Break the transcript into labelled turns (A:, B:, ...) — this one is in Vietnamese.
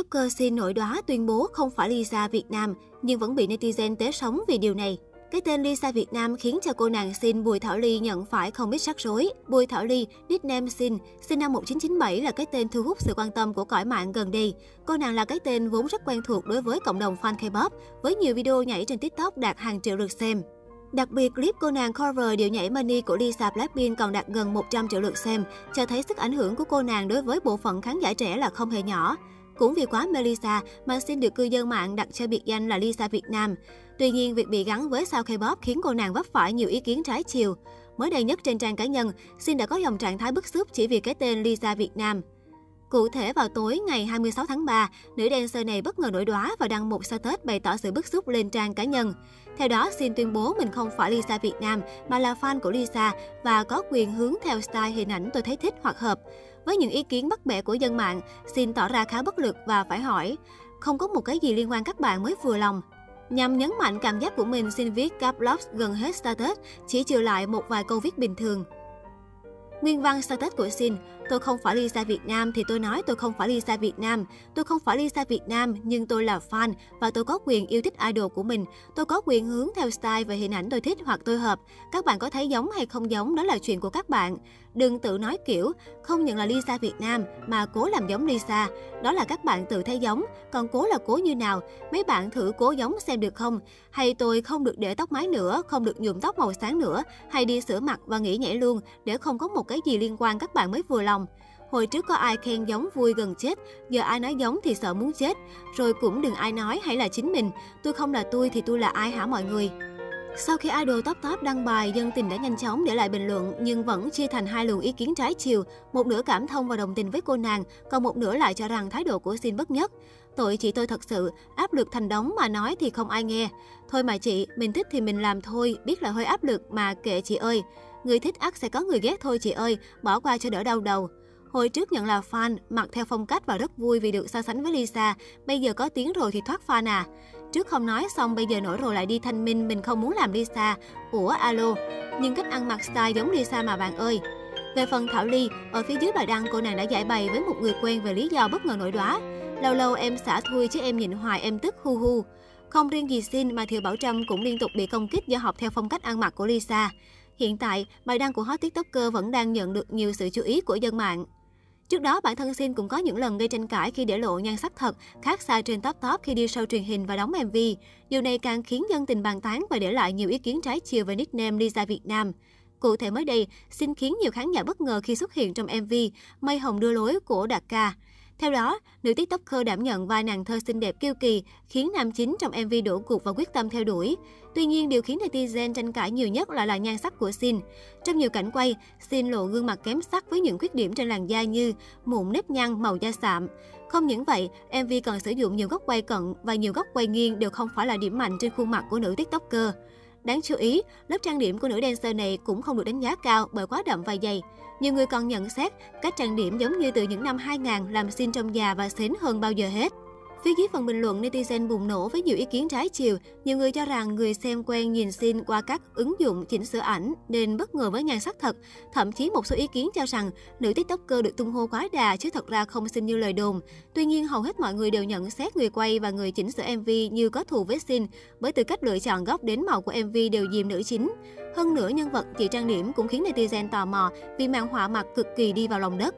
A: TikToker xin nổi đóa tuyên bố không phải Lisa Việt Nam, nhưng vẫn bị netizen tế sống vì điều này. Cái tên Lisa Việt Nam khiến cho cô nàng Xin Bùi Thảo Ly nhận phải không ít rắc rối. Bùi Thảo Ly, nickname Xin, sinh năm 1997 là cái tên thu hút sự quan tâm của cõi mạng gần đây. Cô nàng là cái tên vốn rất quen thuộc đối với cộng đồng fan K-pop, với nhiều video nhảy trên TikTok đạt hàng triệu lượt xem. Đặc biệt, clip cô nàng cover điệu nhảy Money của Lisa Blackpink còn đạt gần 100 triệu lượt xem, cho thấy sức ảnh hưởng của cô nàng đối với bộ phận khán giả trẻ là không hề nhỏ. Cũng vì quá Melissa mà xin được cư dân mạng đặt cho biệt danh là Lisa Việt Nam. Tuy nhiên, việc bị gắn với sao K-pop khiến cô nàng vấp phải nhiều ý kiến trái chiều. Mới đây nhất trên trang cá nhân, Xin đã có dòng trạng thái bức xúc chỉ vì cái tên Lisa Việt Nam. Cụ thể vào tối ngày 26 tháng 3, nữ dancer này bất ngờ nổi đóa và đăng một status bày tỏ sự bức xúc lên trang cá nhân. Theo đó, Xin tuyên bố mình không phải Lisa Việt Nam mà là fan của Lisa và có quyền hướng theo style hình ảnh tôi thấy thích hoặc hợp. Với những ý kiến bắt bẻ của dân mạng, Xin tỏ ra khá bất lực và phải hỏi, không có một cái gì liên quan các bạn mới vừa lòng. Nhằm nhấn mạnh cảm giác của mình, xin viết caps gần hết status, chỉ trừ lại một vài câu viết bình thường. Nguyên văn status của Sin, tôi không phải Lisa Việt Nam thì tôi nói tôi không phải Lisa Việt Nam. Tôi không phải Lisa Việt Nam nhưng tôi là fan và tôi có quyền yêu thích idol của mình. Tôi có quyền hướng theo style và hình ảnh tôi thích hoặc tôi hợp. Các bạn có thấy giống hay không giống đó là chuyện của các bạn. Đừng tự nói kiểu không nhận là Lisa Việt Nam mà cố làm giống Lisa. Đó là các bạn tự thấy giống, còn cố là cố như nào? Mấy bạn thử cố giống xem được không? Hay tôi không được để tóc mái nữa, không được nhuộm tóc màu sáng nữa, hay đi sửa mặt và nghỉ nhảy luôn để không có một cái gì liên quan các bạn mới vừa lòng. Hồi trước có ai khen giống vui gần chết, giờ ai nói giống thì sợ muốn chết. Rồi cũng đừng ai nói hãy là chính mình. Tôi không là tôi thì tôi là ai hả mọi người? Sau khi idol top top đăng bài, dân tình đã nhanh chóng để lại bình luận nhưng vẫn chia thành hai luồng ý kiến trái chiều. Một nửa cảm thông và đồng tình với cô nàng, còn một nửa lại cho rằng thái độ của Xin bất nhất. Tội chị tôi thật sự, áp lực thành đống mà nói thì không ai nghe. Thôi mà chị, mình thích thì mình làm thôi, biết là hơi áp lực mà kệ chị ơi. Người thích ắt sẽ có người ghét thôi chị ơi, bỏ qua cho đỡ đau đầu. Hồi trước nhận là fan, mặc theo phong cách và rất vui vì được so sánh với Lisa. Bây giờ có tiếng rồi thì thoát fan à. Trước không nói xong bây giờ nổi rồi lại đi thanh minh mình không muốn làm Lisa. Ủa alo, nhưng cách ăn mặc style giống Lisa mà bạn ơi. Về phần Thảo Ly, ở phía dưới bài đăng cô nàng đã giải bày với một người quen về lý do bất ngờ nổi đóa. Lâu lâu em xả thui chứ em nhịn hoài em tức hu hu. Không riêng gì Xin mà Thiều Bảo Trâm cũng liên tục bị công kích do học theo phong cách ăn mặc của Lisa. Hiện tại, bài đăng của hot TikToker vẫn đang nhận được nhiều sự chú ý của dân mạng. Trước đó, bản thân Sin cũng có những lần gây tranh cãi khi để lộ nhan sắc thật, khác xa trên top top khi đi show truyền hình và đóng MV. Điều này càng khiến dân tình bàn tán và để lại nhiều ý kiến trái chiều về nickname Lisa Việt Nam. Cụ thể mới đây, Sin khiến nhiều khán giả bất ngờ khi xuất hiện trong MV Mây Hồng đưa lối của Đạt Ca. Theo đó, nữ tiktoker đảm nhận vai nàng thơ xinh đẹp kiêu kỳ, khiến nam chính trong MV đổ cuộc và quyết tâm theo đuổi. Tuy nhiên, điều khiến netizen tranh cãi nhiều nhất lại là nhan sắc của Sin. Trong nhiều cảnh quay, Sin lộ gương mặt kém sắc với những khuyết điểm trên làn da như mụn nếp nhăn, màu da sạm. Không những vậy, MV còn sử dụng nhiều góc quay cận và nhiều góc quay nghiêng đều không phải là điểm mạnh trên khuôn mặt của nữ tiktoker. Đáng chú ý, lớp trang điểm của nữ dancer này cũng không được đánh giá cao bởi quá đậm và dày. Nhiều người còn nhận xét cách trang điểm giống như từ những năm 2000 làm xin trong già và xến hơn bao giờ hết. Phía dưới phần bình luận, netizen bùng nổ với nhiều ý kiến trái chiều. Nhiều người cho rằng người xem quen nhìn xin qua các ứng dụng chỉnh sửa ảnh nên bất ngờ với nhan sắc thật. Thậm chí một số ý kiến cho rằng nữ tiktoker được tung hô quá đà chứ thật ra không xinh như lời đồn. Tuy nhiên, hầu hết mọi người đều nhận xét người quay và người chỉnh sửa MV như có thù với xin bởi từ cách lựa chọn góc đến màu của MV đều dìm nữ chính. Hơn nữa, nhân vật chị trang điểm cũng khiến netizen tò mò vì màn họa mặt cực kỳ đi vào lòng đất.